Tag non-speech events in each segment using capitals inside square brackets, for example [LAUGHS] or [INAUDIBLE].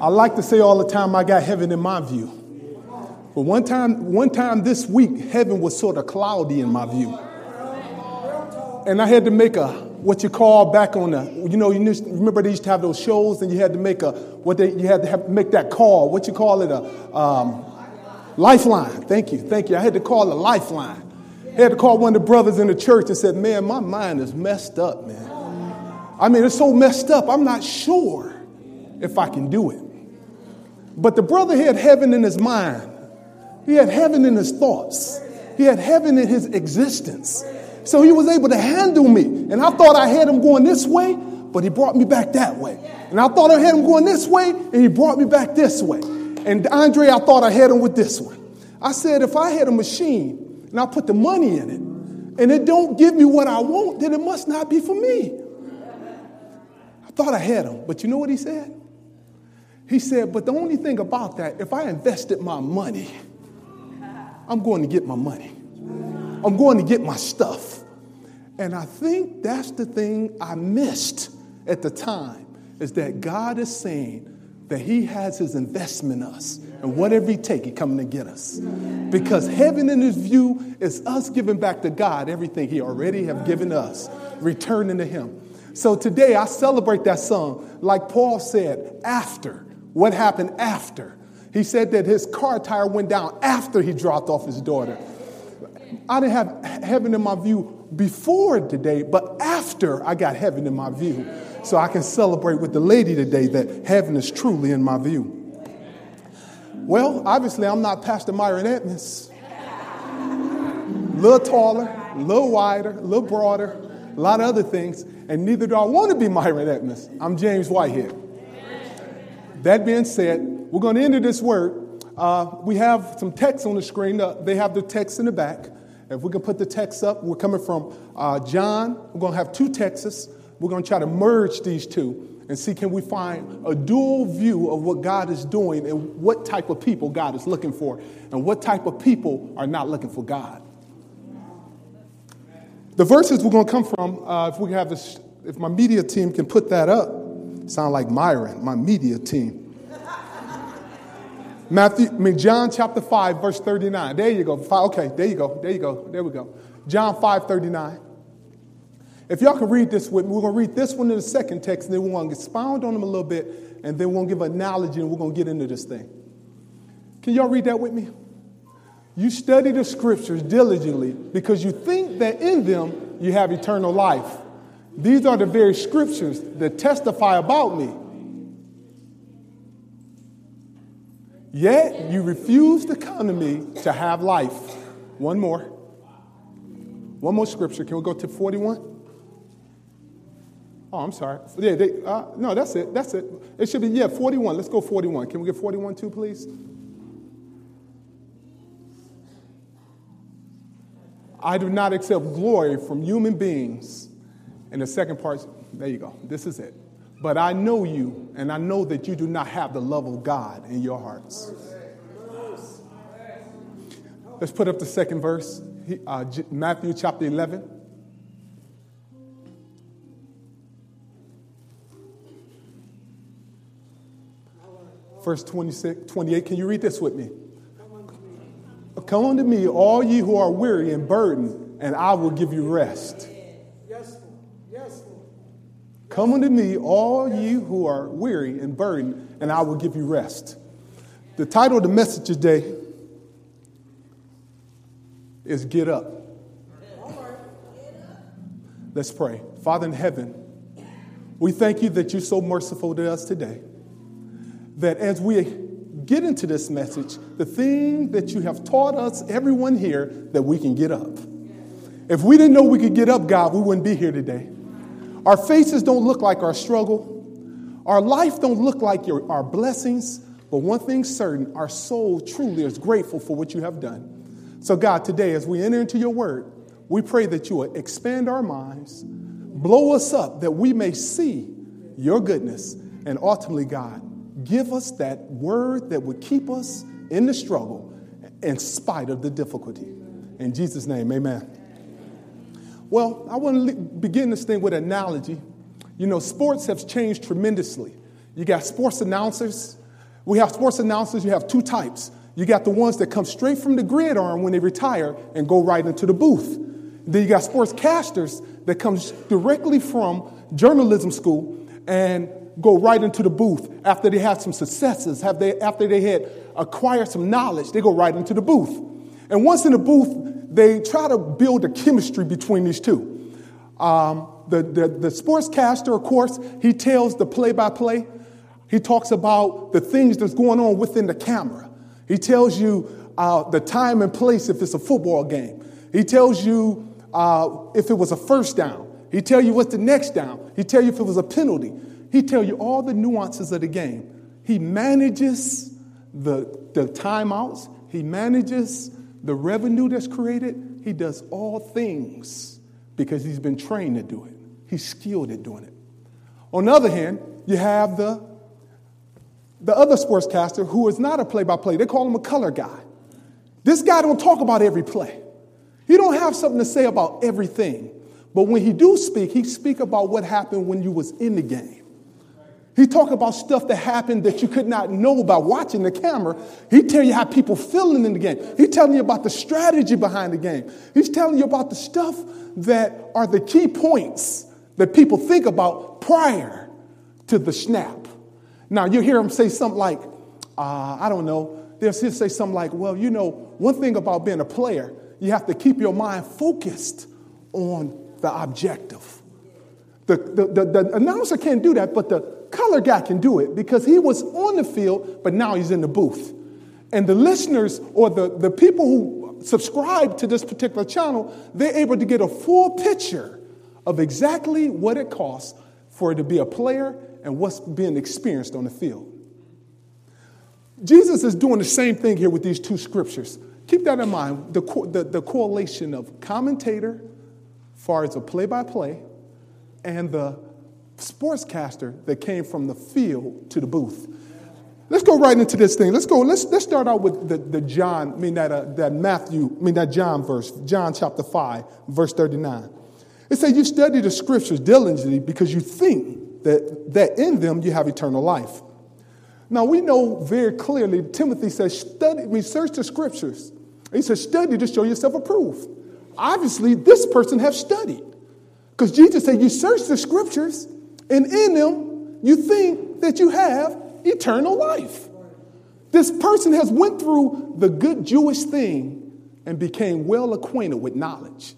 I like to say all the time, I got heaven in my view. But one time, one time this week, heaven was sort of cloudy in my view. And I had to make a, what you call back on the, you know, you remember they used to have those shows and you had to make a, what they, you had to have, make that call, what you call it, a um, lifeline. Thank you, thank you. I had to call a lifeline. I had to call one of the brothers in the church and said, man, my mind is messed up, man. I mean, it's so messed up, I'm not sure if I can do it. But the brother had heaven in his mind. He had heaven in his thoughts. He had heaven in his existence. So he was able to handle me. And I thought I had him going this way, but he brought me back that way. And I thought I had him going this way, and he brought me back this way. And Andre, I thought I had him with this one. I said, if I had a machine and I put the money in it, and it don't give me what I want, then it must not be for me. I thought I had him, but you know what he said? He said, but the only thing about that, if I invested my money, I'm going to get my money. I'm going to get my stuff. And I think that's the thing I missed at the time is that God is saying that He has His investment in us. And whatever He take, He coming to get us. Because heaven in His view is us giving back to God everything He already have given us, returning to Him. So today I celebrate that song, like Paul said, after. What happened after? He said that his car tire went down after he dropped off his daughter. I didn't have heaven in my view before today, but after I got heaven in my view. So I can celebrate with the lady today that heaven is truly in my view. Well, obviously, I'm not Pastor Myron Edmonds. A little taller, a little wider, a little broader, a lot of other things, and neither do I want to be Myron Edmonds. I'm James Whitehead. That being said, we're going to enter this word uh, we have some text on the screen. Uh, they have the text in the back. If we can put the text up, we're coming from uh, John. We're going to have two texts. We're going to try to merge these two and see can we find a dual view of what God is doing and what type of people God is looking for and what type of people are not looking for God. The verses we're going to come from, uh, if we have this, if my media team can put that up, sound like Myron, my media team. Matthew, I mean John chapter 5, verse 39. There you go. Okay, there you go. There you go. There we go. John 5, 39. If y'all can read this with me, we're going to read this one in the second text, and then we're going to expound on them a little bit, and then we're going to give an analogy, and we're going to get into this thing. Can y'all read that with me? You study the scriptures diligently because you think that in them you have eternal life. These are the very scriptures that testify about me. Yet you refuse to come to me to have life. One more. One more scripture. Can we go to 41? Oh, I'm sorry. Yeah, they, uh, no, that's it. That's it. It should be, yeah, 41. Let's go 41. Can we get 41 too, please? I do not accept glory from human beings. And the second part, there you go. This is it. But I know you, and I know that you do not have the love of God in your hearts. Let's put up the second verse, uh, Matthew chapter 11. Verse 26, 28. Can you read this with me? Come unto me, all ye who are weary and burdened, and I will give you rest. Come unto me, all you who are weary and burdened, and I will give you rest. The title of the message today is Get Up. Let's pray. Father in heaven, we thank you that you're so merciful to us today. That as we get into this message, the thing that you have taught us, everyone here, that we can get up. If we didn't know we could get up, God, we wouldn't be here today. Our faces don't look like our struggle. Our life don't look like your, our blessings. But one thing's certain, our soul truly is grateful for what you have done. So, God, today, as we enter into your word, we pray that you will expand our minds, blow us up that we may see your goodness, and ultimately, God, give us that word that would keep us in the struggle in spite of the difficulty. In Jesus' name, amen. Well, I want to begin this thing with an analogy. You know, sports have changed tremendously. You got sports announcers We have sports announcers, you have two types. You got the ones that come straight from the gridiron when they retire and go right into the booth. Then you got sportscasters that comes directly from journalism school and go right into the booth after they have some successes, have they, after they had acquired some knowledge, they go right into the booth. And once in the booth, they try to build a chemistry between these two. Um, the, the, the sportscaster, of course, he tells the play by play. He talks about the things that's going on within the camera. He tells you uh, the time and place if it's a football game. He tells you uh, if it was a first down. He tell you what's the next down. He tell you if it was a penalty. He tell you all the nuances of the game. He manages the, the timeouts. He manages the revenue that's created. He does all things because he's been trained to do it. He's skilled at doing it. On the other hand, you have the, the other sportscaster who is not a play-by-play. They call him a color guy. This guy don't talk about every play. He don't have something to say about everything. But when he do speak, he speak about what happened when you was in the game. He talk about stuff that happened that you could not know about watching the camera. He tell you how people feeling in the game. He telling you about the strategy behind the game. He's telling you about the stuff that are the key points that people think about prior to the snap. Now you hear him say something like, uh, I don't know. They'll say something like, well, you know, one thing about being a player, you have to keep your mind focused on the objective. The, the, the, the, announcer can't do that, but the color guy can do it because he was on the field, but now he's in the booth. And the listeners or the, the people who subscribe to this particular channel, they're able to get a full picture of exactly what it costs for it to be a player and what's being experienced on the field. Jesus is doing the same thing here with these two scriptures. Keep that in mind the, the, the correlation of commentator far as a play by play, and the sportscaster that came from the field to the booth. Let's go right into this thing. Let's go. Let's, let's start out with the, the John, I mean that, uh, that Matthew, I mean that John verse, John chapter 5, verse 39. It says, You study the scriptures diligently because you think that, that in them you have eternal life. Now we know very clearly, Timothy says, study, research the scriptures. He says, study to show yourself approved obviously this person have studied. Because Jesus said, You search the scriptures, and in them you think that you have eternal life. This person has went through the good Jewish thing and became well acquainted with knowledge.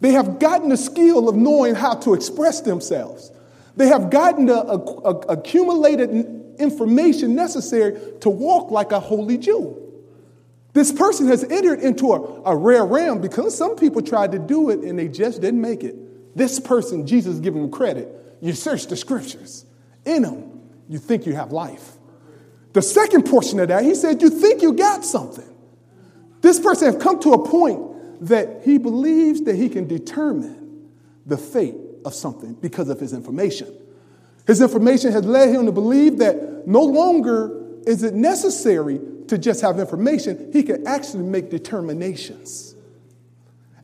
They have gotten the skill of knowing how to express themselves. They have gotten the accumulated information necessary to walk like a holy Jew. This person has entered into a, a rare realm because some people tried to do it and they just didn't make it. This person, Jesus giving him credit. You search the scriptures. In them, you think you have life. The second portion of that, he said, you think you got something. This person has come to a point that he believes that he can determine the fate of something because of his information. His information has led him to believe that no longer is it necessary to just have information, he can actually make determinations.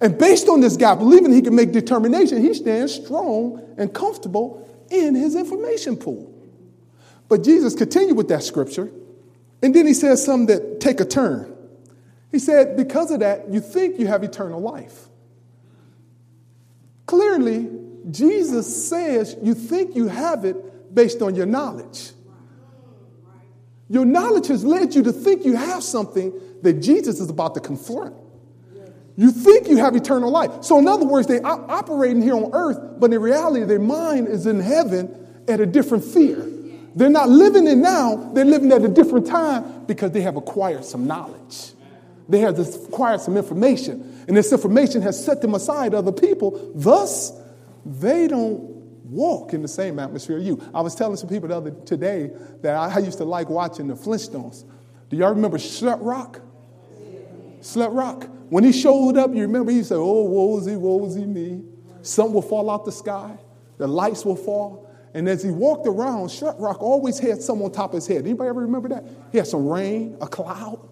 And based on this guy believing he can make determination, he stands strong and comfortable in his information pool. But Jesus continued with that scripture, and then he says something that take a turn. He said, because of that, you think you have eternal life. Clearly, Jesus says you think you have it based on your knowledge. Your knowledge has led you to think you have something that Jesus is about to confront. You think you have eternal life. So, in other words, they're operating here on earth, but in reality, their mind is in heaven at a different fear. They're not living in now, they're living at a different time because they have acquired some knowledge. They have acquired some information, and this information has set them aside other people. Thus, they don't walk in the same atmosphere you. I was telling some people the other today that I used to like watching the Flintstones. Do y'all remember Schleprock? Slut Rock. When he showed up, you remember he said, Oh, woe is he, woe is he me. Something will fall out the sky, the lights will fall. And as he walked around, Schleprock always had something on top of his head. Anybody ever remember that? He had some rain, a cloud.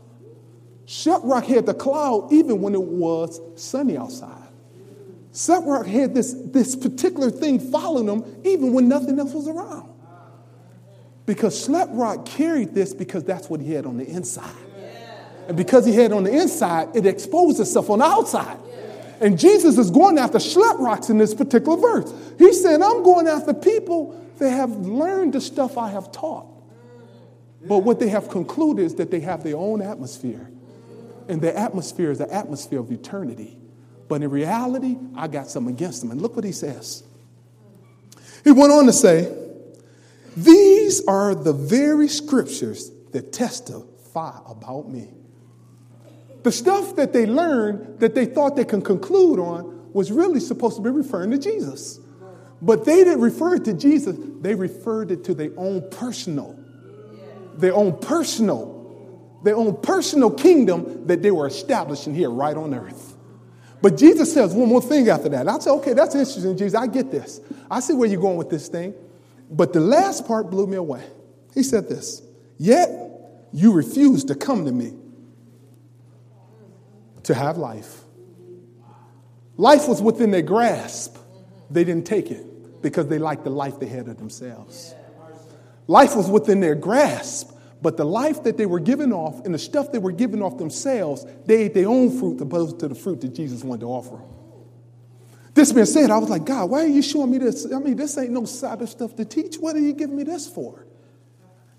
Schleprock had the cloud even when it was sunny outside. Slut had this, this particular thing following him even when nothing else was around. Because Schleprock carried this because that's what he had on the inside. And because he had on the inside, it exposed itself on the outside. And Jesus is going after Schleprocks in this particular verse. He said, I'm going after people that have learned the stuff I have taught. But what they have concluded is that they have their own atmosphere. And their atmosphere is the atmosphere of eternity. But in reality, I got something against them. And look what he says. He went on to say, These are the very scriptures that testify about me. The stuff that they learned that they thought they can conclude on was really supposed to be referring to Jesus. But they didn't refer it to Jesus, they referred it to their own personal, their own personal, their own personal kingdom that they were establishing here right on earth. But Jesus says one more thing after that. I said, okay, that's interesting, Jesus. I get this. I see where you're going with this thing. But the last part blew me away. He said this Yet you refuse to come to me to have life. Life was within their grasp. They didn't take it because they liked the life they had of themselves. Life was within their grasp, but the life that they were giving off and the stuff they were giving off themselves, they ate their own fruit opposed to the fruit that Jesus wanted to offer them. This being said, I was like, God, why are you showing me this? I mean, this ain't no Sabbath stuff to teach. What are you giving me this for?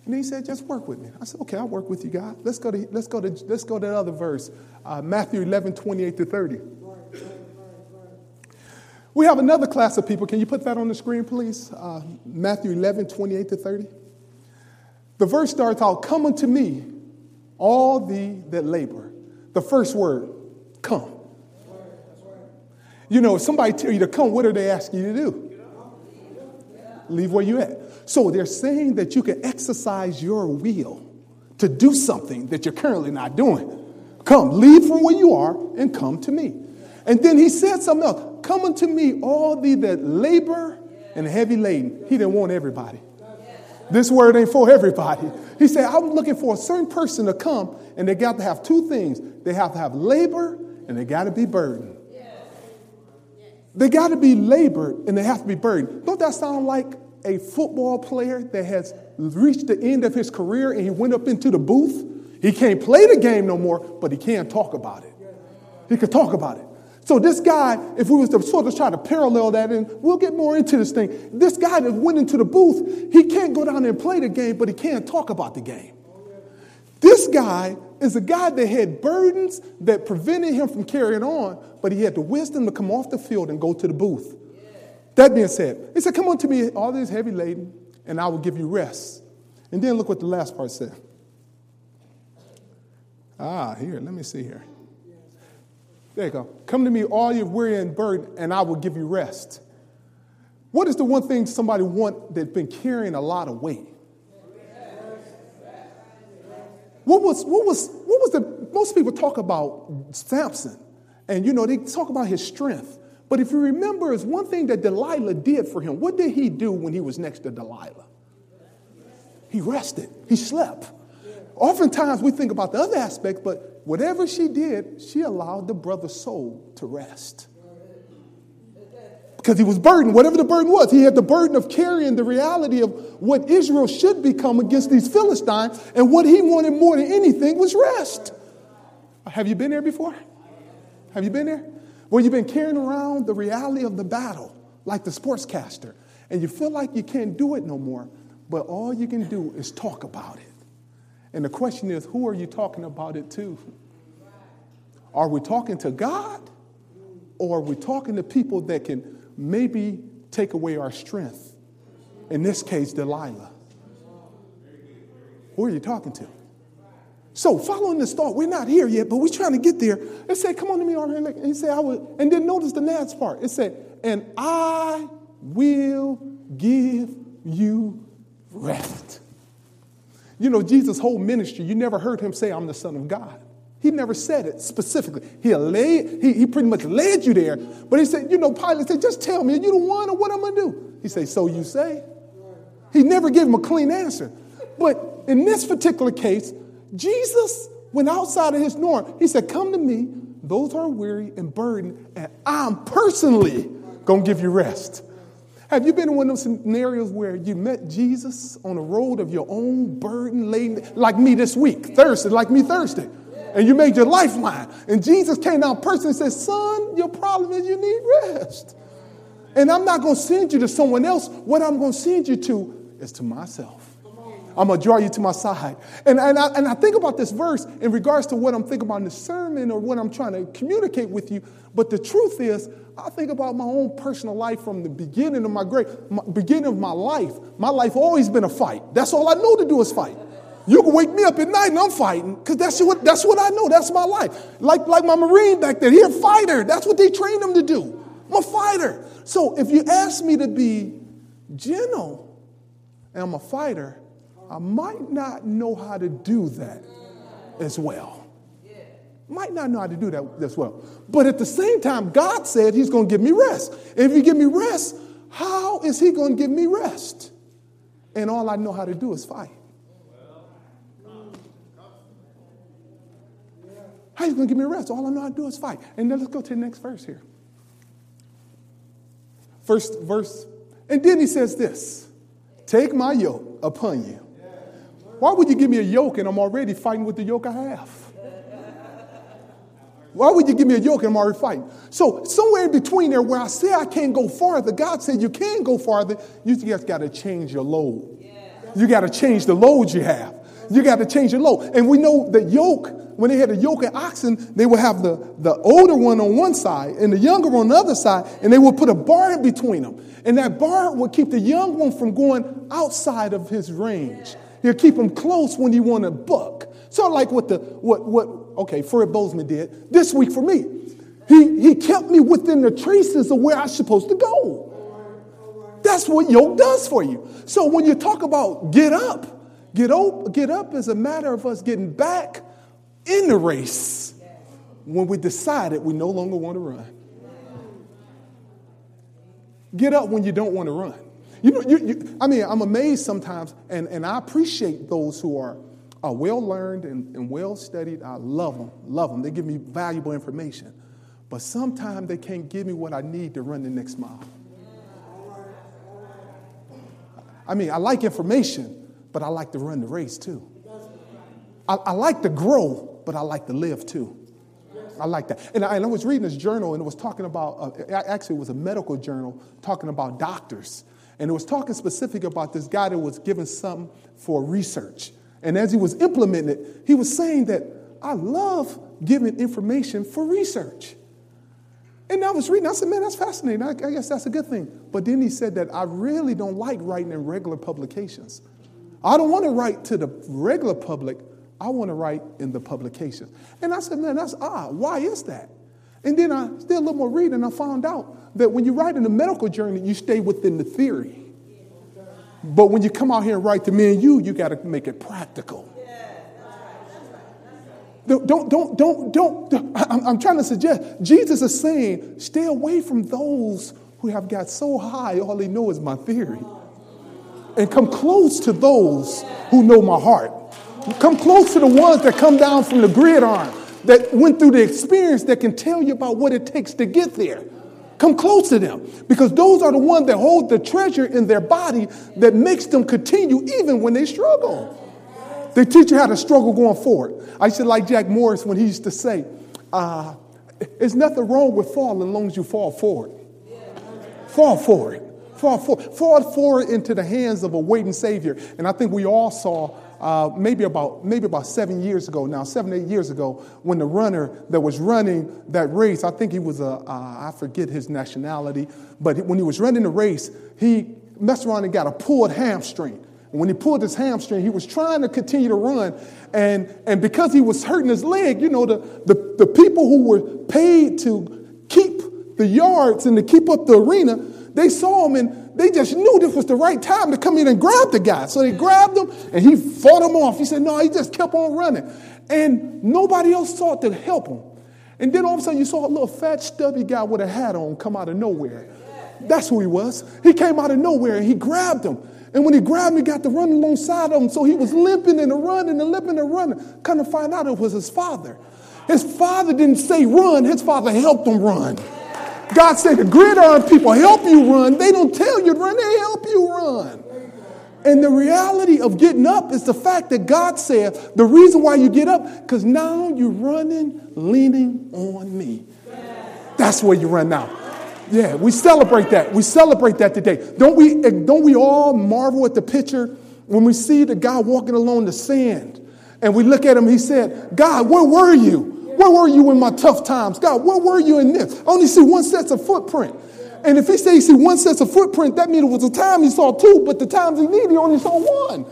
And he said, just work with me. I said, okay, I'll work with you, God. Let's go to, let's go to, let's go to the other verse, uh, Matthew 11, 28 to 30. We have another class of people. Can you put that on the screen, please? Uh, Matthew 11, 28 to 30. The verse starts out, Come unto me, all thee that labor. The first word, come. You know, if somebody tell you to come, what are they asking you to do? Leave where you at. So they're saying that you can exercise your will to do something that you're currently not doing. Come, leave from where you are and come to me. And then he said something else. Come unto me, all thee that labor and heavy laden. He didn't want everybody. This word ain't for everybody. He said, I'm looking for a certain person to come, and they got to have two things. They have to have labor and they got to be burdened. They got to be labored and they have to be burdened. Don't that sound like a football player that has reached the end of his career and he went up into the booth? He can't play the game no more, but he can talk about it. He can talk about it. So this guy, if we was to sort of try to parallel that, and we'll get more into this thing. This guy that went into the booth, he can't go down there and play the game, but he can't talk about the game. This guy is a guy that had burdens that prevented him from carrying on, but he had the wisdom to come off the field and go to the booth. That being said, he said, Come on to me, all this heavy laden, and I will give you rest. And then look what the last part said. Ah, here, let me see here. There you go. Come to me, all your weary and burdened, and I will give you rest. What is the one thing somebody want that's been carrying a lot of weight? What was, what was, what was the, most people talk about Samson, and you know, they talk about his strength. But if you remember, it's one thing that Delilah did for him. What did he do when he was next to Delilah? He rested, he slept. Oftentimes we think about the other aspect, but whatever she did, she allowed the brother's soul to rest. Because he was burdened, whatever the burden was, he had the burden of carrying the reality of what Israel should become against these Philistines, and what he wanted more than anything was rest. Have you been there before? Have you been there? Where you've been carrying around the reality of the battle, like the sportscaster, and you feel like you can't do it no more, but all you can do is talk about it. And the question is, who are you talking about it to? Are we talking to God? Or are we talking to people that can maybe take away our strength? In this case, Delilah. Who are you talking to? So, following this thought, we're not here yet, but we're trying to get there. It said, Come on to me, Arthur. And he said, I will. And then notice the next part. It said, And I will give you rest. You know, Jesus' whole ministry, you never heard him say, I'm the Son of God. He never said it specifically. He, laid, he, he pretty much led you there. But he said, you know, Pilate said, just tell me, you the one or what I'm going to do? He said, so you say. He never gave him a clean answer. But in this particular case, Jesus went outside of his norm. He said, come to me, those are weary and burdened, and I'm personally going to give you rest. Have you been in one of those scenarios where you met Jesus on a road of your own burden laden, like me this week, Thursday, like me Thursday, and you made your lifeline, and Jesus came down personally and said, Son, your problem is you need rest. And I'm not going to send you to someone else. What I'm going to send you to is to myself. I'm going to draw you to my side. And, and, I, and I think about this verse in regards to what I'm thinking about in the sermon or what I'm trying to communicate with you. But the truth is, I think about my own personal life from the beginning of my great my, beginning of my life. My life always been a fight. That's all I know to do is fight. You can wake me up at night and I'm fighting because that's what that's what I know. That's my life. Like like my Marine back there, he a fighter. That's what they trained him to do. I'm a fighter. So if you ask me to be gentle and I'm a fighter, I might not know how to do that as well. Might not know how to do that as well. But at the same time, God said He's going to give me rest. If He give me rest, how is He going to give me rest? And all I know how to do is fight. How you going to give me rest? All I know how to do is fight. And then let's go to the next verse here. First verse. And then he says this Take my yoke upon you. Why would you give me a yoke and I'm already fighting with the yoke I have? Why would you give me a yoke and I'm already fighting? So somewhere in between there where I say I can't go farther, God said you can go farther. You just got to change your load. You got to change the load you have. You got to change your load. And we know the yoke, when they had a yoke of oxen, they would have the, the older one on one side and the younger on the other side, and they would put a bar in between them. And that bar would keep the young one from going outside of his range. He'll keep them close when you want to buck. Of like what the what what okay, Fred Bozeman did this week for me. He, he kept me within the traces of where I'm supposed to go. That's what yoke does for you. So when you talk about get up, get up, get up is a matter of us getting back in the race when we decided we no longer want to run. Get up when you don't want to run. You know, you, you, I mean, I'm amazed sometimes, and, and I appreciate those who are are well learned and, and well studied. I love them, love them. They give me valuable information. But sometimes they can't give me what I need to run the next mile. I mean, I like information, but I like to run the race too. I, I like to grow, but I like to live too. I like that. And I, and I, was reading this journal, and it was talking about, uh, actually, it was a medical journal talking about doctors. And it was talking specific about this guy that was given something for research. And as he was implementing it, he was saying that I love giving information for research. And I was reading, I said, man, that's fascinating. I, I, guess that's a good thing. But then he said that I really don't like writing in regular publications. I don't want to write to the regular public, I want to write in the publications. And I said, man, that's odd. Why is that? And then I did a little more reading and I found out that when you write in the medical journal, you stay within the theory. But when you come out here and write to me and you, you got to make it practical. Don't, don't, don't, don't, don't. I'm, I'm trying to suggest, Jesus is saying, stay away from those who have got so high, all they know is my theory. And come close to those who know my heart. Come close to the ones that come down from the gridiron, that went through the experience, that can tell you about what it takes to get there. Come close to them because those are the ones that hold the treasure in their body that makes them continue even when they struggle. They teach you how to struggle going forward. I used to like Jack Morris when he used to say, uh, There's nothing wrong with falling as long as you fall forward. Fall forward. Fall forward. Fall forward into the hands of a waiting Savior. And I think we all saw uh, maybe about maybe about seven years ago now, seven eight years ago, when the runner that was running that race, I think he was a uh, I forget his nationality, but when he was running the race, he messed around and got a pulled hamstring. And when he pulled his hamstring, he was trying to continue to run, and and because he was hurting his leg, you know, the the, the people who were paid to keep the yards and to keep up the arena, they saw him and they just knew this was the right time to come in and grab the guy. So they grabbed him and he fought him off. He said, No, he just kept on running. And nobody else sought to help him. And then all of a sudden you saw a little fat, stubby guy with a hat on come out of nowhere. That's who he was. He came out of nowhere and he grabbed him. And when he grabbed him, he got to run alongside of him. So he was limping and running and limping and running. Kind of find out it was his father. His father didn't say run, his father helped him run. God said the gridiron people help you run. They don't tell you to run, they help you run. And the reality of getting up is the fact that God said the reason why you get up, because now you're running, leaning on me. That's where you run now. Yeah, we celebrate that. We celebrate that today. Don't we, eh, don't we all marvel at the picture when we see the guy walking along the sand and we look at him, he said, God, where were you? Where were you in my tough times? God, where were you in this? I only see one set of footprint. And if he said he see one set of footprint, that means it was a time he saw two, but the times he needed, he only saw one.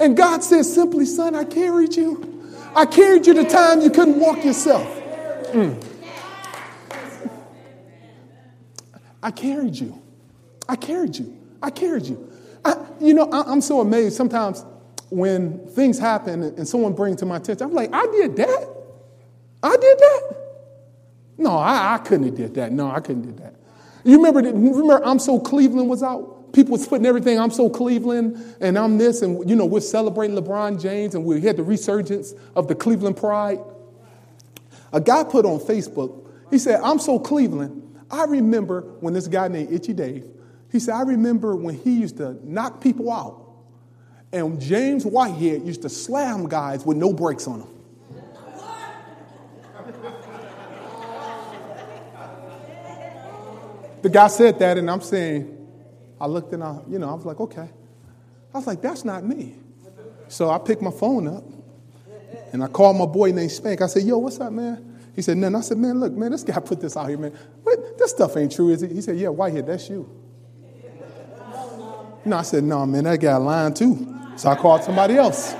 And God said simply, son, I carried you. I carried you the time you couldn't walk yourself. Mm. I carried you. I carried you. I carried you. I, you know, I, am so amazed sometimes when things happen and someone brings to my attention. I'm like, I did that. I did that. No, I, I couldn't have did that. No, I couldn't did that. You remember, remember I'm So Cleveland was out? People was putting everything, I'm so Cleveland, and I'm this, and you know, we're celebrating LeBron James, and we had the resurgence of the Cleveland pride. A guy put on Facebook, he said, I'm so Cleveland. I remember when this guy named Itchy Dave, he said, I remember when he used to knock people out, and James Whitehead used to slam guys with no brakes on them. The guy said that, and I'm saying, I looked and I, you know, I was like, okay. I was like, that's not me. So I picked my phone up and I called my boy named Spank. I said, yo, what's up, man? He said, nothing. I said, man, look, man, this guy [LAUGHS] put this out here, man. What? This stuff ain't true, is it? He said, yeah, Whitehead, that's you. No, I said, no, man, that guy lying too. So I called somebody else.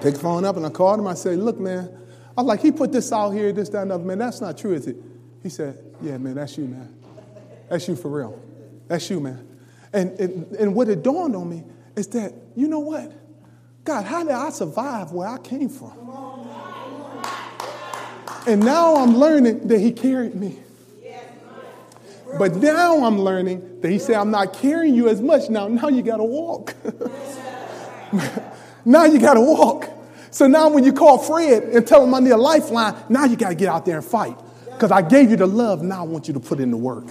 Picked the phone up and I called him. I said, look, man, I was like, he put this out here, this, that, and other. Man, that's not true, is it? He said, yeah, man, that's you, man. That's you for real. That's you, man. And, and, and what it dawned on me is that, you know what? God, how did I survive where I came from? And now I'm learning that He carried me. But now I'm learning that He said, I'm not carrying you as much now. Now you got to walk. [LAUGHS] now you got to walk. So now when you call Fred and tell him I need a lifeline, now you got to get out there and fight. Because I gave you the love, now I want you to put in the work.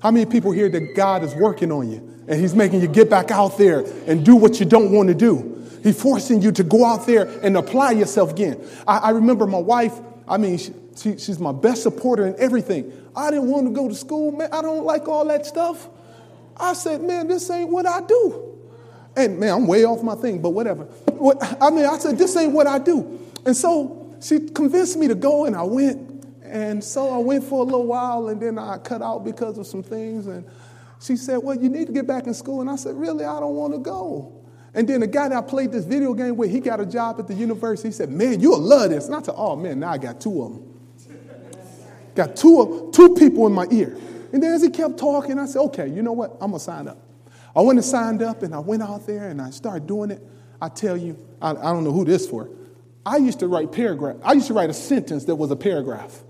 How many people here that God is working on you and He's making you get back out there and do what you don't want to do? He's forcing you to go out there and apply yourself again. I, I remember my wife, I mean, she, she, she's my best supporter in everything. I didn't want to go to school, man. I don't like all that stuff. I said, man, this ain't what I do. And man, I'm way off my thing, but whatever. What, I mean, I said, this ain't what I do. And so she convinced me to go, and I went. And so I went for a little while and then I cut out because of some things. And she said, Well, you need to get back in school. And I said, Really? I don't want to go. And then the guy that I played this video game with, he got a job at the university. He said, Man, you'll love this. And I said, Oh, man, now I got two of them. got two, of, two people in my ear. And then as he kept talking, I said, Okay, you know what? I'm going to sign up. I went and signed up and I went out there and I started doing it. I tell you, I, I don't know who this for. I used to write paragraph. I used to write a sentence that was a paragraph.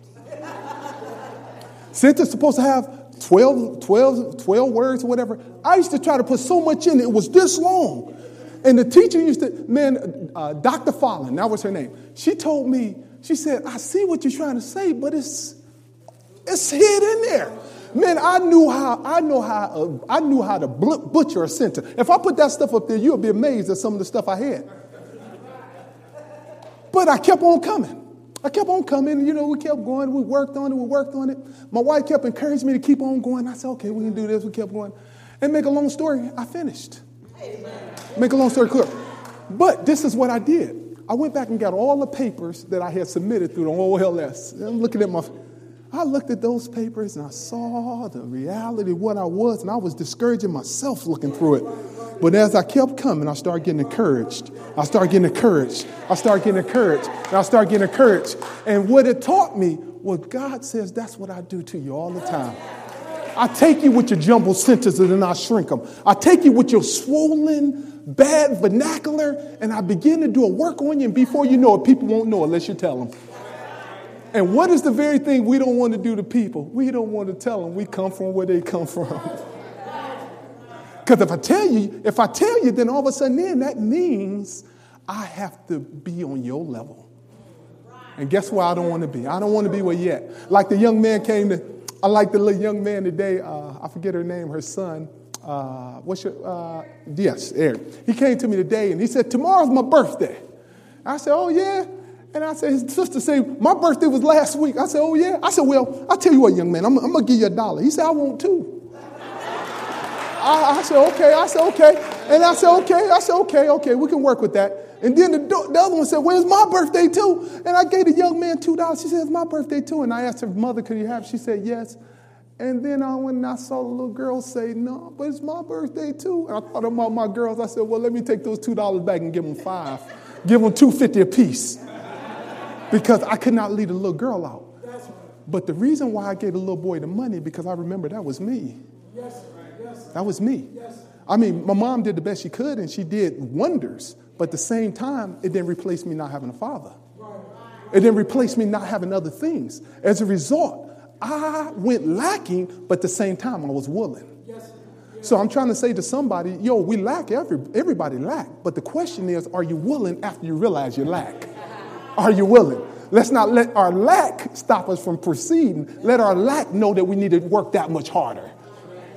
Sentence supposed to have 12, 12, 12 words or whatever. I used to try to put so much in it, it was this long. And the teacher used to, man, uh, Dr. Fallon, that was her name. She told me, she said, I see what you're trying to say, but it's, it's hid in there. Man, I knew how, I know how, uh, I knew how to butcher a sentence. If I put that stuff up there, you'll be amazed at some of the stuff I had. But I kept on coming. I kept on coming, you know, we kept going, we worked on it, we worked on it. My wife kept encouraging me to keep on going. I said, okay, we can do this, we kept going. And make a long story, I finished. Make a long story clear. But this is what I did. I went back and got all the papers that I had submitted through the OLS. I'm looking at my, I looked at those papers and I saw the reality of what I was, and I was discouraging myself looking through it. But as I kept coming, I started getting encouraged. I started getting encouraged. I started getting encouraged. And I started getting encouraged. And what it taught me was God says that's what I do to you all the time. I take you with your jumbled sentences and I shrink them. I take you with your swollen, bad vernacular and I begin to do a work on you. And before you know it, people won't know unless you tell them. And what is the very thing we don't want to do to people? We don't want to tell them we come from where they come from. [LAUGHS] Because if I tell you, if I tell you, then all of a sudden then that means I have to be on your level. And guess where I don't want to be? I don't want to be where at. Like the young man came to, I like the little young man today, uh, I forget her name, her son. Uh, what's your, uh, yes, Eric. He came to me today and he said, Tomorrow's my birthday. I said, Oh, yeah. And I said, His sister said, My birthday was last week. I said, Oh, yeah. I said, Well, I'll tell you what, young man, I'm, I'm going to give you a dollar. He said, I want two. I, I, said, okay. I said, okay. And I said, okay. I said, okay, okay, we can work with that. And then the, the other one said, well, it's my birthday too. And I gave the young man $2. She said, it's my birthday too. And I asked her mother, could you have? She said, yes. And then I went and I saw the little girl say, no, but it's my birthday too. And I thought about my girls. I said, well, let me take those $2 back and give them five. Give them 250 apiece. Because I could not leave the little girl out. But the reason why I gave the little boy the money, because I remember that was me. That was me. I mean, my mom did the best she could and she did wonders, but at the same time, it didn't replace me not having a father. It didn't replace me not having other things. As a result, I went lacking, but at the same time, I was willing. So I'm trying to say to somebody, yo, we lack, every, everybody lack. But the question is, are you willing after you realize you lack? Are you willing? Let's not let our lack stop us from proceeding. Let our lack know that we need to work that much harder.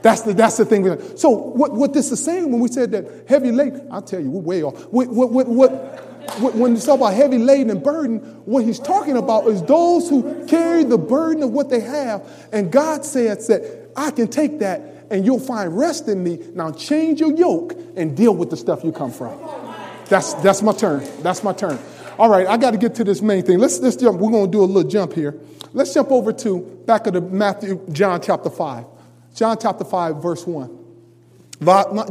That's the, that's the thing. So what, what this is saying when we said that heavy laden, I'll tell you, we're way off. What, what, what, when it's about heavy laden and burden, what he's talking about is those who carry the burden of what they have. And God says that I can take that and you'll find rest in me. Now change your yoke and deal with the stuff you come from. That's, that's my turn. That's my turn. All right, I got to get to this main thing. Let's, let's jump. We're going to do a little jump here. Let's jump over to back of the Matthew, John chapter 5. John chapter 5, verse 1.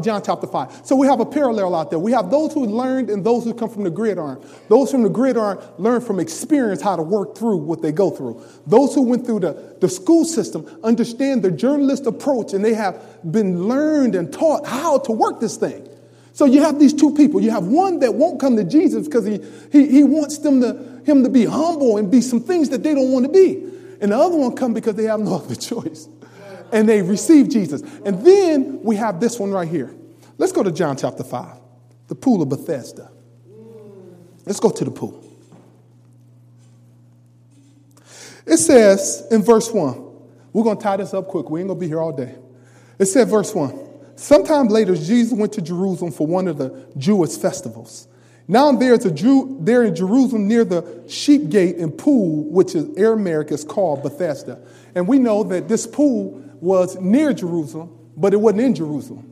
John chapter 5. So we have a parallel out there. We have those who learned and those who come from the gridiron. Those from the gridiron learn from experience how to work through what they go through. Those who went through the, the school system understand the journalist approach and they have been learned and taught how to work this thing. So you have these two people. You have one that won't come to Jesus because he, he, he wants them to, him to be humble and be some things that they don't want to be. And the other one come because they have no [LAUGHS] other choice and they receive Jesus. And then we have this one right here. Let's go to John chapter 5, the pool of Bethesda. Let's go to the pool. It says in verse 1, we're going to tie this up quick. We ain't going to be here all day. It said, verse 1 Sometime later, Jesus went to Jerusalem for one of the Jewish festivals. Now there's a Jew there in Jerusalem near the sheep gate and pool, which is Aramaic is called Bethesda. And we know that this pool was near Jerusalem, but it wasn't in Jerusalem.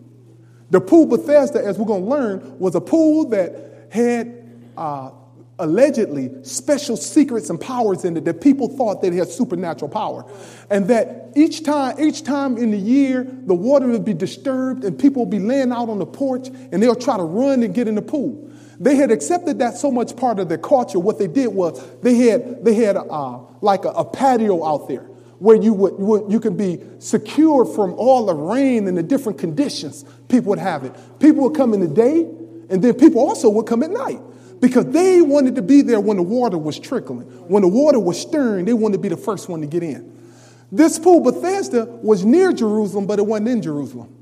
The pool Bethesda, as we're going to learn, was a pool that had uh, allegedly special secrets and powers in it that people thought that it had supernatural power. And that each time, each time in the year, the water would be disturbed and people would be laying out on the porch and they'll try to run and get in the pool. They had accepted that so much part of their culture. What they did was they had, they had uh, like a, a patio out there where you would, you could be secure from all the rain and the different conditions people would have it. People would come in the day, and then people also would come at night because they wanted to be there when the water was trickling. When the water was stirring, they wanted to be the first one to get in. This pool, Bethesda, was near Jerusalem, but it wasn't in Jerusalem.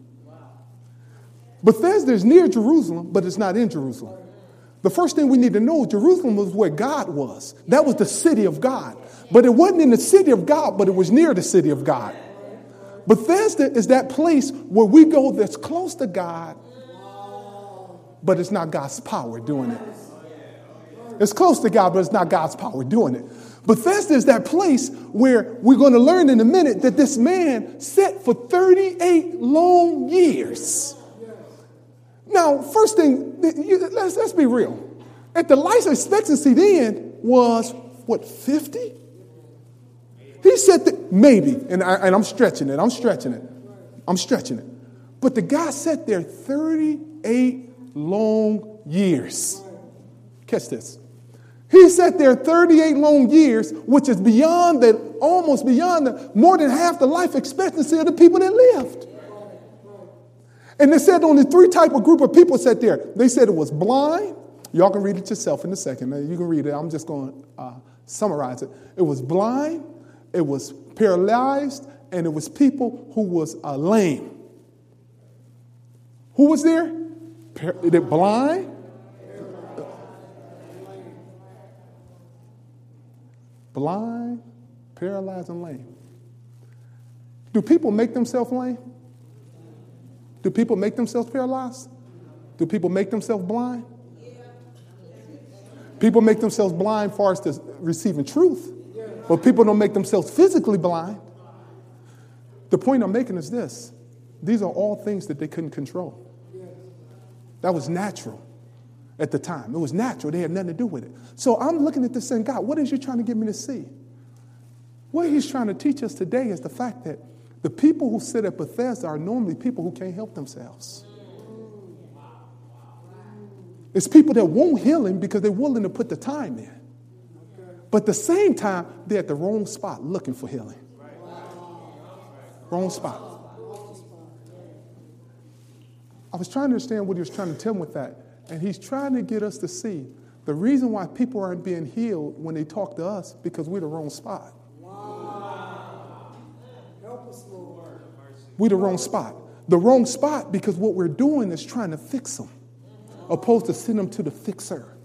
Bethesda is near Jerusalem, but it's not in Jerusalem. The first thing we need to know Jerusalem was where God was. That was the city of God. But it wasn't in the city of God, but it was near the city of God. Bethesda is that place where we go that's close to God, but it's not God's power doing it. It's close to God, but it's not God's power doing it. Bethesda is that place where we're going to learn in a minute that this man sat for 38 long years. Now, first thing, let's, let's be real. At the life expectancy then was what, 50? He said that maybe, and, I, and I'm stretching it, I'm stretching it, I'm stretching it. But the guy sat there 38 long years. Catch this. He sat there 38 long years, which is beyond the, almost beyond the, more than half the life expectancy of the people that lived. And they said only three type of group of people sat there. They said it was blind. Y'all can read it yourself in a second. You can read it. I'm just going to uh, summarize it. It was blind, it was paralyzed, and it was people who was uh, lame. Who was there? Par- blind. Blind, paralyzed, and lame. Do people make themselves lame? Do people make themselves paralyzed? Do people make themselves blind? People make themselves blind far as to receiving truth, but people don't make themselves physically blind. The point I'm making is this these are all things that they couldn't control. That was natural at the time. It was natural. They had nothing to do with it. So I'm looking at this saying, God, what is you trying to get me to see? What he's trying to teach us today is the fact that the people who sit at Bethesda are normally people who can't help themselves. It's people that won't heal him because they're willing to put the time in. But at the same time, they're at the wrong spot looking for healing. Wrong spot. I was trying to understand what he was trying to tell me with that. And he's trying to get us to see the reason why people aren't being healed when they talk to us because we're the wrong spot. We're the wrong spot. The wrong spot because what we're doing is trying to fix them, opposed to send them to the fixer.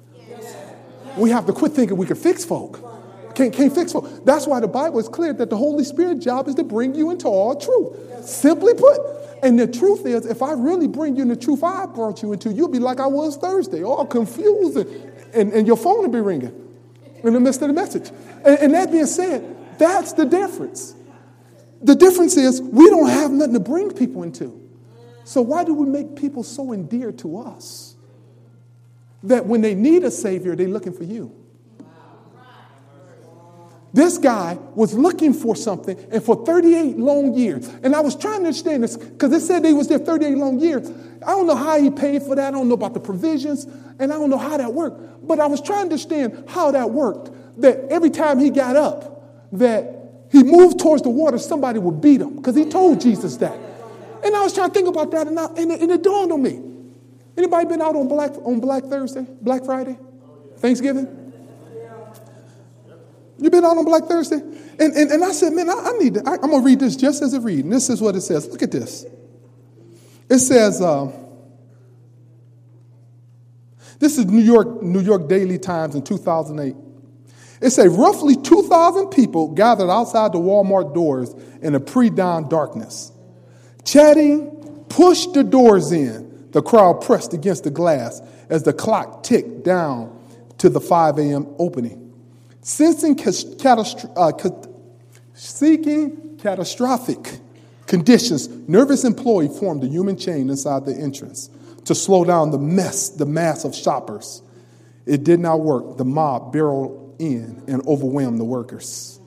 We have to quit thinking we can fix folk. Can't, can't fix folk. That's why the Bible is clear that the Holy Spirit job is to bring you into all truth. Simply put. And the truth is, if I really bring you in the truth I brought you into, you'll be like I was Thursday, all confused, and, and, and your phone will be ringing in the midst of the message. And, and that being said, that's the difference. The difference is we don't have nothing to bring people into. So why do we make people so endeared to us that when they need a savior, they're looking for you? This guy was looking for something, and for 38 long years, and I was trying to understand this because it said he was there 38 long years. I don't know how he paid for that. I don't know about the provisions, and I don't know how that worked. But I was trying to understand how that worked. That every time he got up, that he moved towards the water, somebody would beat him because he told Jesus that. And I was trying to think about that, and, I, and, it, and it dawned on me. Anybody been out on Black on Black Thursday, Black Friday, Thanksgiving? You been out on Black Thursday? And, and, and I said, man, I, I need to, I, am going to read this just as it reads. And this is what it says. Look at this. It says, uh, this is New York, New York Daily Times in 2008. It says roughly 2,000 people gathered outside the Walmart doors in a pre-dawn darkness. Chatting, pushed the doors in. The crowd pressed against the glass as the clock ticked down to the 5 a.m. opening. Sensing catastro- uh, seeking catastrophic conditions, nervous employee formed a human chain inside the entrance to slow down the mess, the mass of shoppers. It did not work. The mob barreled in and overwhelmed the workers.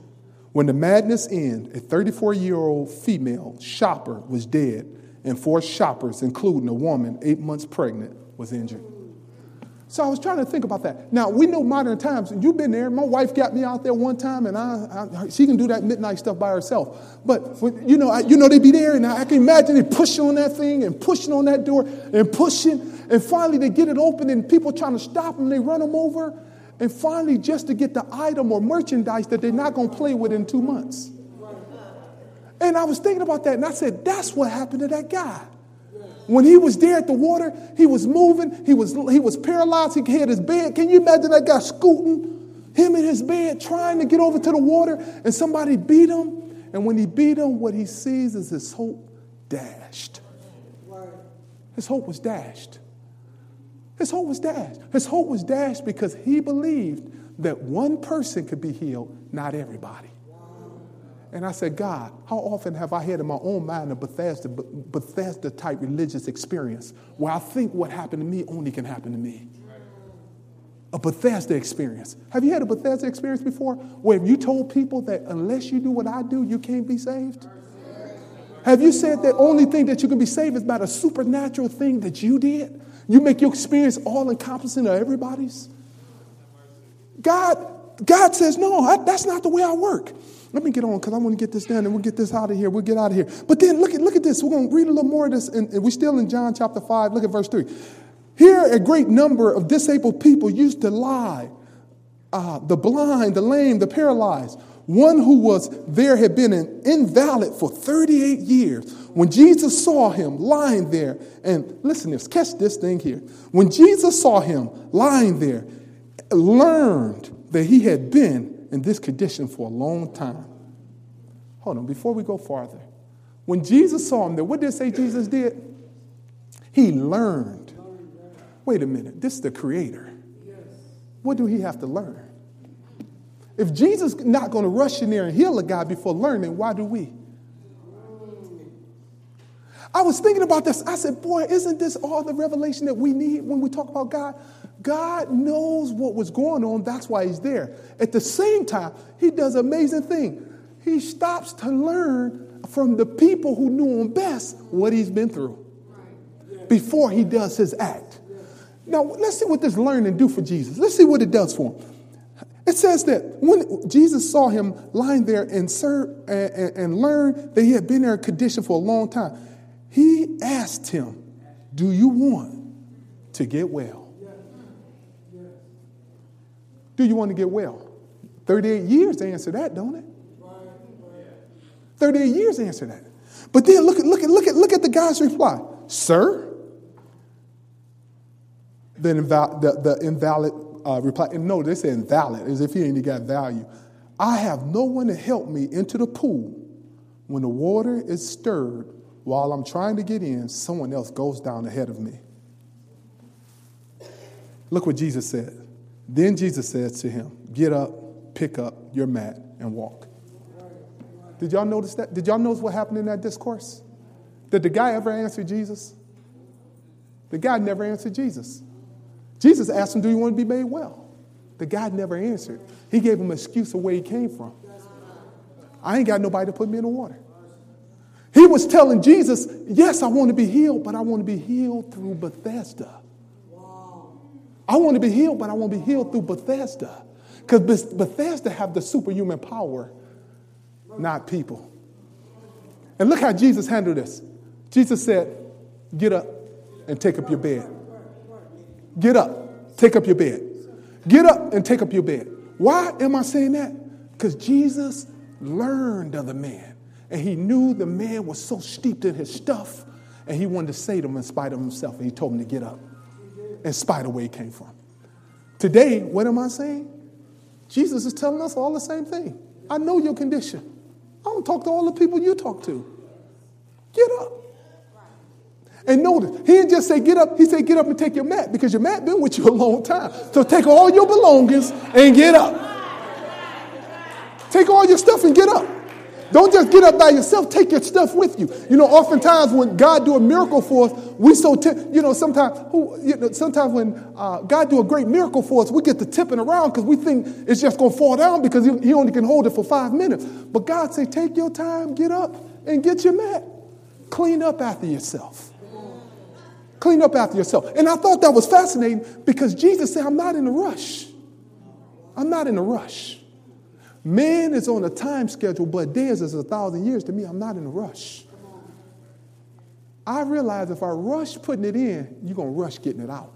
When the madness ended, a 34 year old female shopper was dead, and four shoppers, including a woman eight months pregnant, was injured. So I was trying to think about that. Now we know modern times. You've been there. My wife got me out there one time, and I, I she can do that midnight stuff by herself. But when, you know, I, you know they be there, and I, I can imagine they pushing on that thing and pushing on that door and pushing, and finally they get it open, and people trying to stop them. They run them over, and finally just to get the item or merchandise that they're not going to play with in two months. And I was thinking about that, and I said, that's what happened to that guy. When he was there at the water, he was moving, he was, he was paralyzed, he had his bed. Can you imagine that guy scooting, him in his bed, trying to get over to the water, and somebody beat him? And when he beat him, what he sees is his hope dashed. His hope was dashed. His hope was dashed. His hope was dashed because he believed that one person could be healed, not everybody. And I said, God, how often have I had in my own mind a Bethesda, Bethesda type religious experience where I think what happened to me only can happen to me? A Bethesda experience. Have you had a Bethesda experience before where you told people that unless you do what I do, you can't be saved? Have you said that only thing that you can be saved is by a supernatural thing that you did? You make your experience all encompassing of everybody's? God, God says, no, I, that's not the way I work. Let me get on because I want to get this done and we'll get this out of here. We'll get out of here. But then look at, look at this. We're going to read a little more of this. And, we're still in John chapter 5. Look at verse 3. Here, a great number of disabled people used to lie uh, the blind, the lame, the paralyzed. One who was there had been an invalid for 38 years. When Jesus saw him lying there, and listen this, catch this thing here. When Jesus saw him lying there, learned that he had been in this condition for a long time. Hold on, before we go farther. When Jesus saw him there, what did it say Jesus did? He learned. Wait a minute, this is the creator. What do he have to learn? If Jesus not going to rush in there and heal a guy before learning, why do we? I was thinking about this. I said, boy, isn't this all the revelation that we need when we talk about God? God knows what was going on. That's why he's there. At the same time, he does amazing thing. He stops to learn from the people who knew him best what he's been through before he does his act. Now, let's see what this learning do for Jesus. Let's see what it does for him. It says that when Jesus saw him lying there and, serve, and, and, learned that he had been there in a condition for a long time, he asked him, Do you want to get well? Do you want to get well? 38 years to answer that, don't it? 38 years to answer that. But then look at look at look at look at the guy's reply. Sir, the, inval- the, the invalid uh, reply. And no, they say invalid, as if he ain't got value. I have no one to help me into the pool when the water is stirred while I'm trying to get in, someone else goes down ahead of me. Look what Jesus said. Then Jesus says to him, Get up, pick up your mat, and walk. Did y'all notice that? Did y'all notice what happened in that discourse? Did the guy ever answer Jesus? The guy never answered Jesus. Jesus asked him, Do you want to be made well? The guy never answered. He gave him an excuse of where he came from. I ain't got nobody to put me in the water. He was telling Jesus, Yes, I want to be healed, but I want to be healed through Bethesda. I want to be healed, but I want to be healed through Bethesda. Because Bethesda have the superhuman power, not people. And look how Jesus handled this. Jesus said, Get up and take up your bed. Get up, take up your bed. Get up and take up your bed. Why am I saying that? Because Jesus learned of the man. And he knew the man was so steeped in his stuff, and he wanted to save him in spite of himself. And he told him to get up, in spite of where he came from. Today, what am I saying? Jesus is telling us all the same thing. I know your condition. I don't talk to all the people you talk to. Get up. And notice, he didn't just say get up, he said get up and take your mat because your mat been with you a long time. So take all your belongings and get up. Take all your stuff and get up. Don't just get up by yourself. Take your stuff with you. You know, oftentimes when God do a miracle for us, we so t- you know sometimes who you know sometimes when uh, God do a great miracle for us, we get to tipping around because we think it's just to fall down because he, he only can hold it for five minutes. But God say, take your time, get up and get your mat. Clean up after yourself. Clean up after yourself. And I thought that was fascinating because Jesus said, I'm not in a rush. I'm not in a rush. Man is on a time schedule, but theirs is a thousand years. To me, I'm not in a rush. I realize if I rush putting it in, you're going to rush getting it out.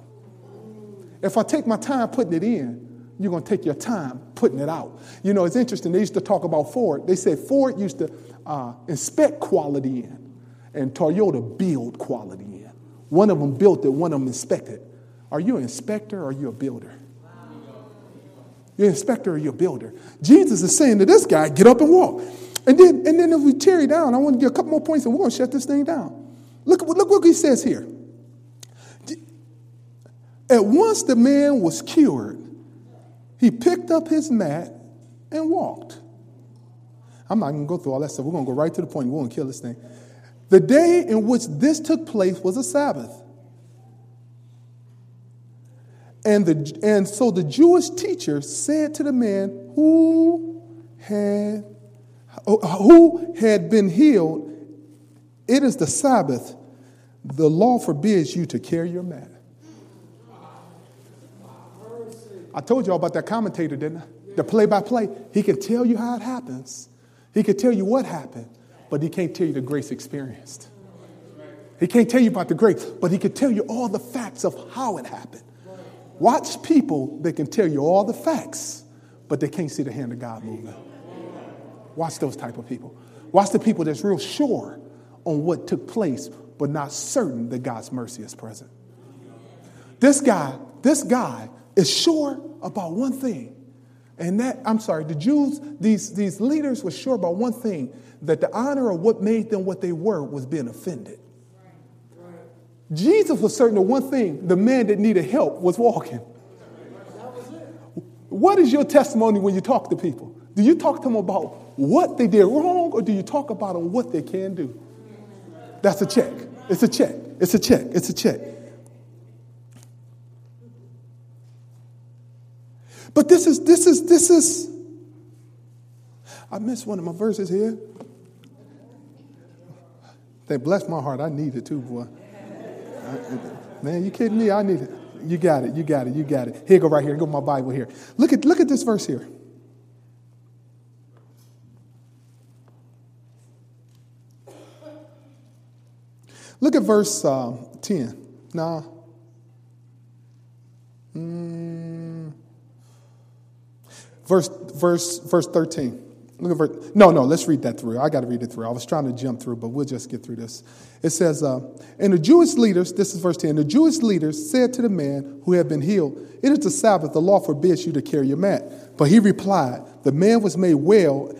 If I take my time putting it in, you're going to take your time putting it out. You know, it's interesting. They used to talk about Ford. They said Ford used to uh, inspect quality in, and Toyota build quality in. One of them built it, one of them inspected. Are you an inspector or are you a builder? You're an inspector or you're a builder. Jesus is saying to this guy, get up and walk. And then, and then if we tear it down, I want to give a couple more points and we're going to shut this thing down. Look, look what he says here. At once the man was cured, he picked up his mat and walked. I'm not going to go through all that stuff. We're going to go right to the point. We're going to kill this thing. The day in which this took place was a Sabbath. And, the, and so the Jewish teacher said to the man who had, who had been healed, It is the Sabbath. The law forbids you to carry your mat. I told you all about that commentator, didn't I? The play by play. He can tell you how it happens, he can tell you what happened, but he can't tell you the grace experienced. He can't tell you about the grace, but he can tell you all the facts of how it happened. Watch people that can tell you all the facts, but they can't see the hand of God moving. Watch those type of people. Watch the people that's real sure on what took place, but not certain that God's mercy is present. This guy, this guy is sure about one thing And that, I'm sorry, the Jews, these, these leaders were sure about one thing that the honor of what made them what they were was being offended. Jesus was certain of one thing the man that needed help was walking. What is your testimony when you talk to people? Do you talk to them about what they did wrong or do you talk about them what they can do? That's a check. It's a check. It's a check. It's a check. But this is, this is, this is, I missed one of my verses here. They bless my heart. I need it too, boy. Man, you kidding me? I need it. You got it. You got it. You got it. Here, go right here. Go my Bible here. Look at, look at this verse here. Look at verse uh, 10. Nah. Mm. Verse, verse, verse 13. Look at verse. No, no, let's read that through. I got to read it through. I was trying to jump through, but we'll just get through this. It says, uh, And the Jewish leaders, this is verse 10, the Jewish leaders said to the man who had been healed, It is the Sabbath, the law forbids you to carry your mat. But he replied, The man was made well.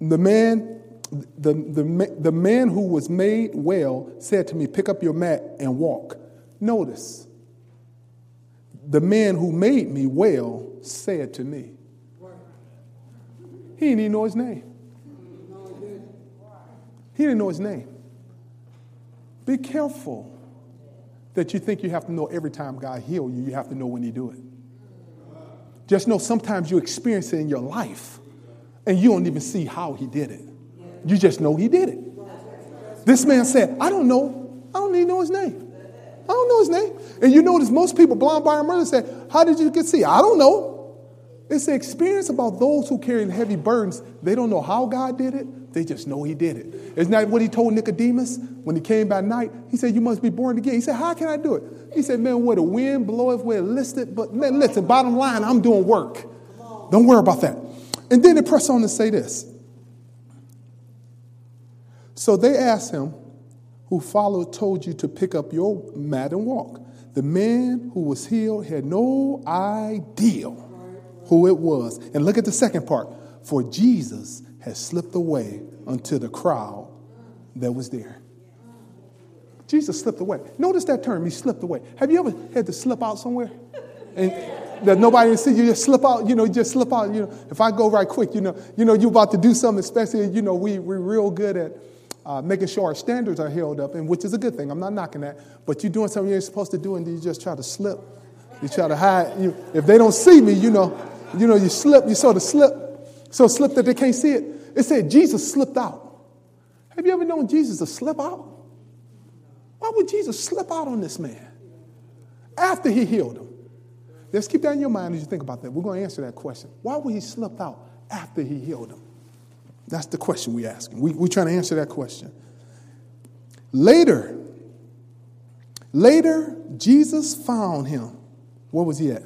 The man, the, the, the man who was made well said to me, Pick up your mat and walk. Notice, the man who made me well said to me, he didn't even know his name. He didn't know his name. Be careful that you think you have to know every time God heal you, you have to know when he do it. Just know sometimes you experience it in your life and you don't even see how he did it. You just know he did it. This man said, I don't know. I don't even know his name. I don't know his name. And you notice most people blind by murder say, How did you get see? I don't know. It's the experience about those who carry heavy burdens. They don't know how God did it, they just know He did it. Isn't that what He told Nicodemus when He came by night? He said, You must be born again. He said, How can I do it? He said, Man, where the wind bloweth, where it listeth. But man, listen, bottom line, I'm doing work. Don't worry about that. And then they press on to say this. So they asked him, Who followed told you to pick up your mat and walk? The man who was healed had no idea who it was. And look at the second part. For Jesus had slipped away unto the crowd that was there. Jesus slipped away. Notice that term, he slipped away. Have you ever had to slip out somewhere? And that nobody can see you just slip out, you know, just slip out. You know, if I go right quick, you know, you know, you're about to do something, especially, you know, we, we're real good at uh, making sure our standards are held up, and which is a good thing. I'm not knocking that. But you're doing something you're supposed to do, and you just try to slip. You try to hide. You, if they don't see me, you know, you know, you slip, you sort of slip, so slip that they can't see it. It said Jesus slipped out. Have you ever known Jesus to slip out? Why would Jesus slip out on this man after he healed him? Let's keep that in your mind as you think about that. We're going to answer that question. Why would he slip out after he healed him? That's the question we're asking. We, we're trying to answer that question. Later, later, Jesus found him. Where was he at?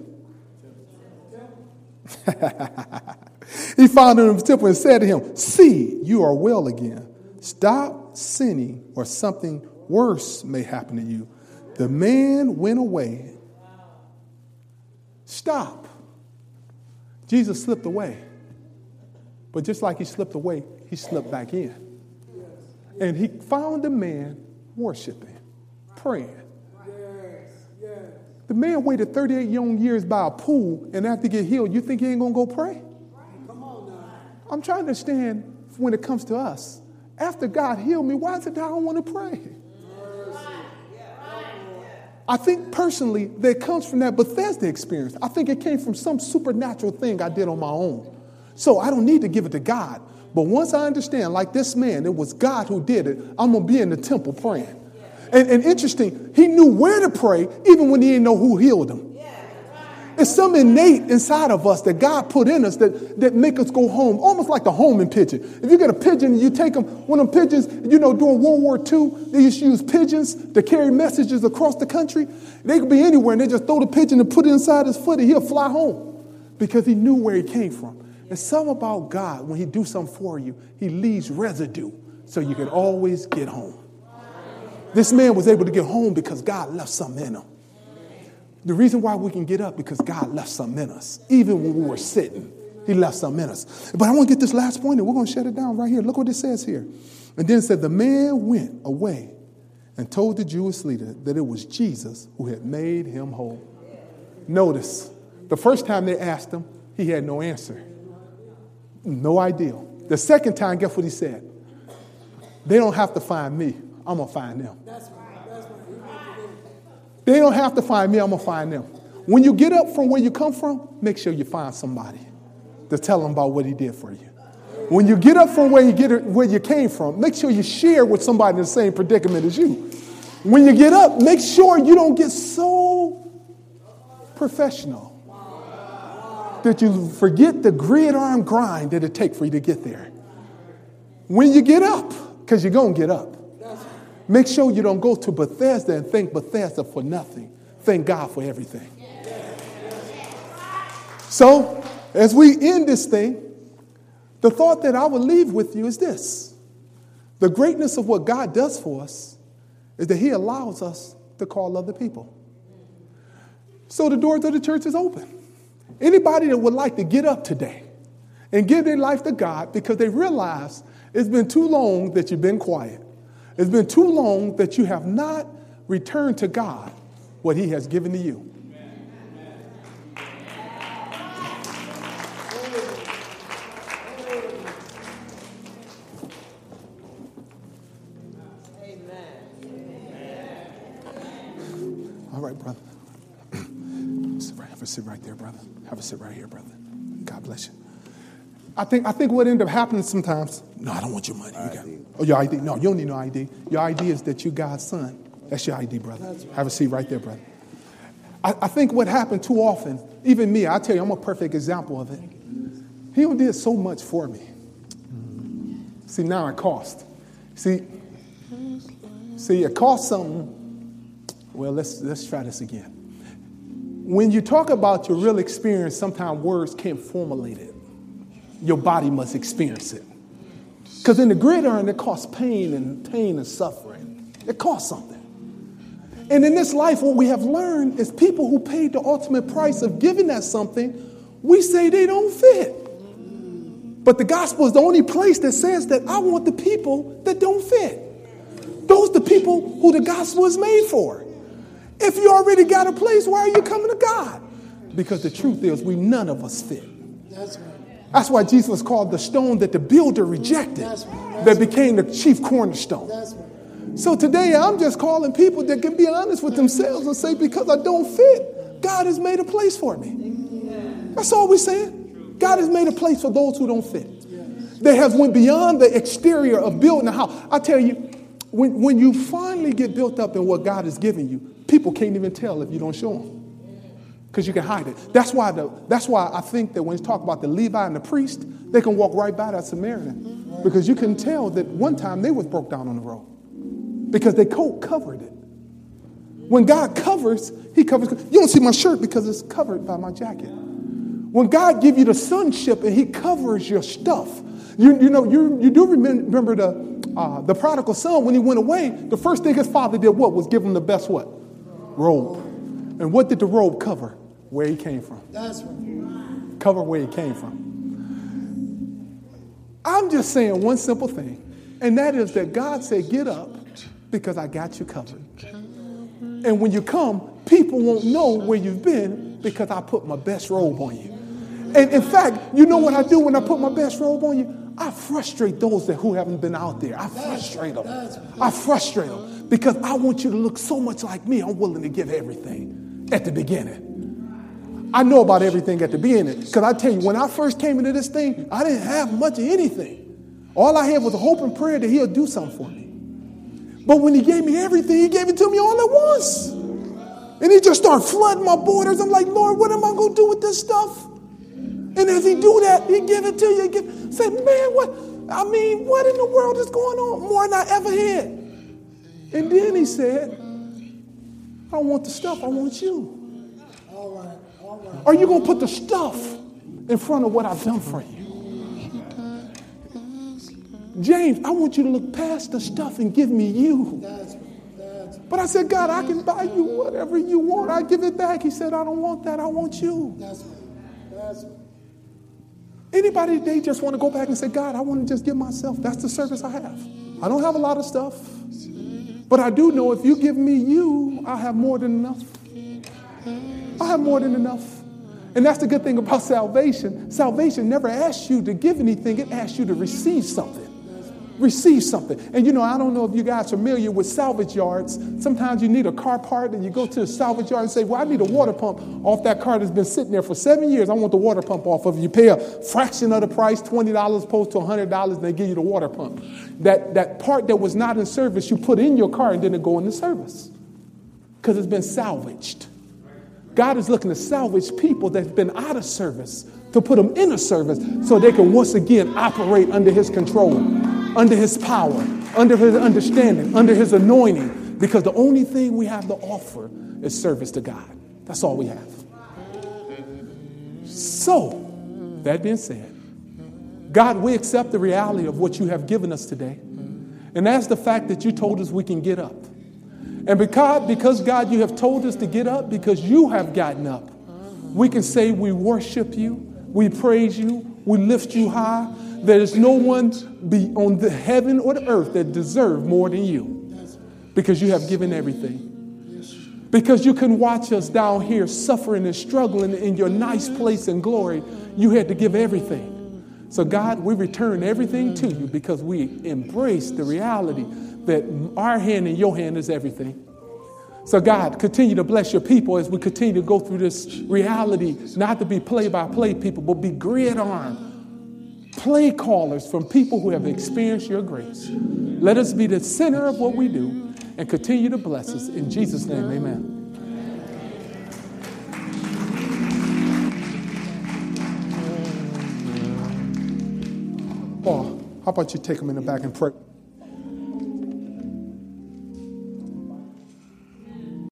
[LAUGHS] he found him in the temple and said to him, See, you are well again. Stop sinning, or something worse may happen to you. The man went away. Stop. Jesus slipped away. But just like he slipped away, he slipped back in. And he found the man worshiping, praying. The man waited 38 young years by a pool, and after he get healed, you think he ain't gonna go pray? I'm trying to understand when it comes to us. After God healed me, why is it that I don't want to pray? I think personally that comes from that Bethesda experience. I think it came from some supernatural thing I did on my own. So I don't need to give it to God. But once I understand, like this man, it was God who did it, I'm going to be in the temple praying. And, and interesting, he knew where to pray even when he didn't know who healed him. It's some innate inside of us that God put in us that, that make us go home, almost like the homing pigeon. If you get a pigeon, you take them, one of them pigeons, you know, during World War II, they used to use pigeons to carry messages across the country. They could be anywhere and they just throw the pigeon and put it inside his foot and he'll fly home because he knew where he came from. It's some about God, when he do something for you, he leaves residue so you can always get home. This man was able to get home because God left something in him. The reason why we can get up because God left something in us, even when we were sitting. He left something in us. But I want to get this last point, and we're going to shut it down right here. Look what it says here. And then it said, The man went away and told the Jewish leader that it was Jesus who had made him whole. Notice, the first time they asked him, he had no answer. No idea. The second time, guess what he said? They don't have to find me. I'm going to find them. They don't have to find me. I'm going to find them. When you get up from where you come from, make sure you find somebody to tell them about what he did for you. When you get up from where you, get, where you came from, make sure you share with somebody in the same predicament as you. When you get up, make sure you don't get so professional that you forget the gridiron grind that it takes for you to get there. When you get up, because you're going to get up, make sure you don't go to Bethesda and thank Bethesda for nothing. Thank God for everything. So, as we end this thing, the thought that I will leave with you is this the greatness of what God does for us is that He allows us to call other people. So the door to the church is open. Anybody that would like to get up today and give their life to God because they realize it's been too long that you've been quiet, it's been too long that you have not returned to God what He has given to you. Amen. All right, brother. [CLEARS THROAT] Have a sit right there, brother. Have a sit right here, brother. God bless you. I think, I think what ended up happening sometimes, no, I don't want your money. You got, oh, your ID. No, you don't need no ID. Your ID is that you God's son. That's your ID, brother. Right. Have a seat right there, brother. I, I, think what happened too often, even me, I tell you, I'm a perfect example of it. He did so much for me. See, now it cost. See, see, it cost something. Well, let's let's try this again when you talk about your real experience, sometimes words can't formulate it. Your body must experience it. Because in the gridiron, it costs pain and pain and suffering. It costs something. And in this life, what we have learned is people who paid the ultimate price of giving that something, we say they don't fit. But the gospel is the only place that says that I want the people that don't fit. Those are the people who the gospel is made for. If you already got a place, why are you coming to God? Because the truth is, we none of us fit. That's right. That's why Jesus was called the stone that the builder rejected, That's right. That's that became the chief cornerstone. So today, I'm just calling people that can be honest with themselves and say, because I don't fit, God has made a place for me. That's all we're saying. God has made a place for those who don't fit. They have went beyond the exterior of building a house. I tell you, when, when you finally get built up in what God has given you, people can't even tell if you don't show them because you can hide it. That's why, the, that's why I think that when you talk about the Levi and the priest, they can walk right by that Samaritan because you can tell that one time they was broke down on the road because they coat covered it. When God covers, He covers. You don't see my shirt because it's covered by my jacket. When God give you the sonship and He covers your stuff, you, you know you, you do remember the uh, the prodigal son when he went away. The first thing his father did what was give him the best what robe. And what did the robe cover? Where he came from. That's right. Cover where he came from. I'm just saying one simple thing, and that is that God said, Get up because I got you covered. And when you come, people won't know where you've been because I put my best robe on you. And in fact, you know what I do when I put my best robe on you? I frustrate those that who haven't been out there. I frustrate them. I frustrate them because I want you to look so much like me, I'm willing to give everything at the beginning. I know about everything at the beginning because I tell you, when I first came into this thing, I didn't have much of anything. All I had was a hope and prayer that He'll do something for me. But when He gave me everything, He gave it to me all at once. And He just started flooding my borders. I'm like, Lord, what am I going to do with this stuff? And as He do that, He give it to you. Give, say, man, what? I mean, what in the world is going on? More than I ever had. And then he said, I want the stuff, I want you. Are you going to put the stuff in front of what I've done for you? James, I want you to look past the stuff and give me you. But I said, God, I can buy you whatever you want. I give it back. He said, I don't want that. I want you. Anybody today just want to go back and say, God, I want to just give myself. That's the service I have. I don't have a lot of stuff. But I do know if you give me you, I have more than enough. I have more than enough. And that's the good thing about salvation. Salvation never asks you to give anything, it asks you to receive something receive something. And you know, I don't know if you guys are familiar with salvage yards. Sometimes you need a car part and you go to a salvage yard and say, Well, I need a water pump off that car that's been sitting there for seven years. I want the water pump off of. You pay a fraction of the price, $20 opposed to $100, and they give you the water pump. That, that part that was not in service, you put in your car and it go into service because it's been salvaged. God is looking to salvage people that have been out of service to put them in a service so they can once again operate under his control under his power, under his understanding, under his anointing, because the only thing we have to offer is service to God. That's all we have. So, that being said, God, we accept the reality of what you have given us today. And that's the fact that you told us we can get up. And because, because, God, you have told us to get up because you have gotten up, we can say we worship you, we praise you, we lift you high, there is no one be on the heaven or the earth that deserve more than you because you have given everything. Because you can watch us down here suffering and struggling in your nice place and glory, you had to give everything. So, God, we return everything to you because we embrace the reality that our hand and your hand is everything. So, God, continue to bless your people as we continue to go through this reality, not to be play by play people, but be gridiron play callers from people who have experienced your grace. Let us be the center of what we do and continue to bless us. In Jesus' name, amen. Paul, how about you take them in the back and pray?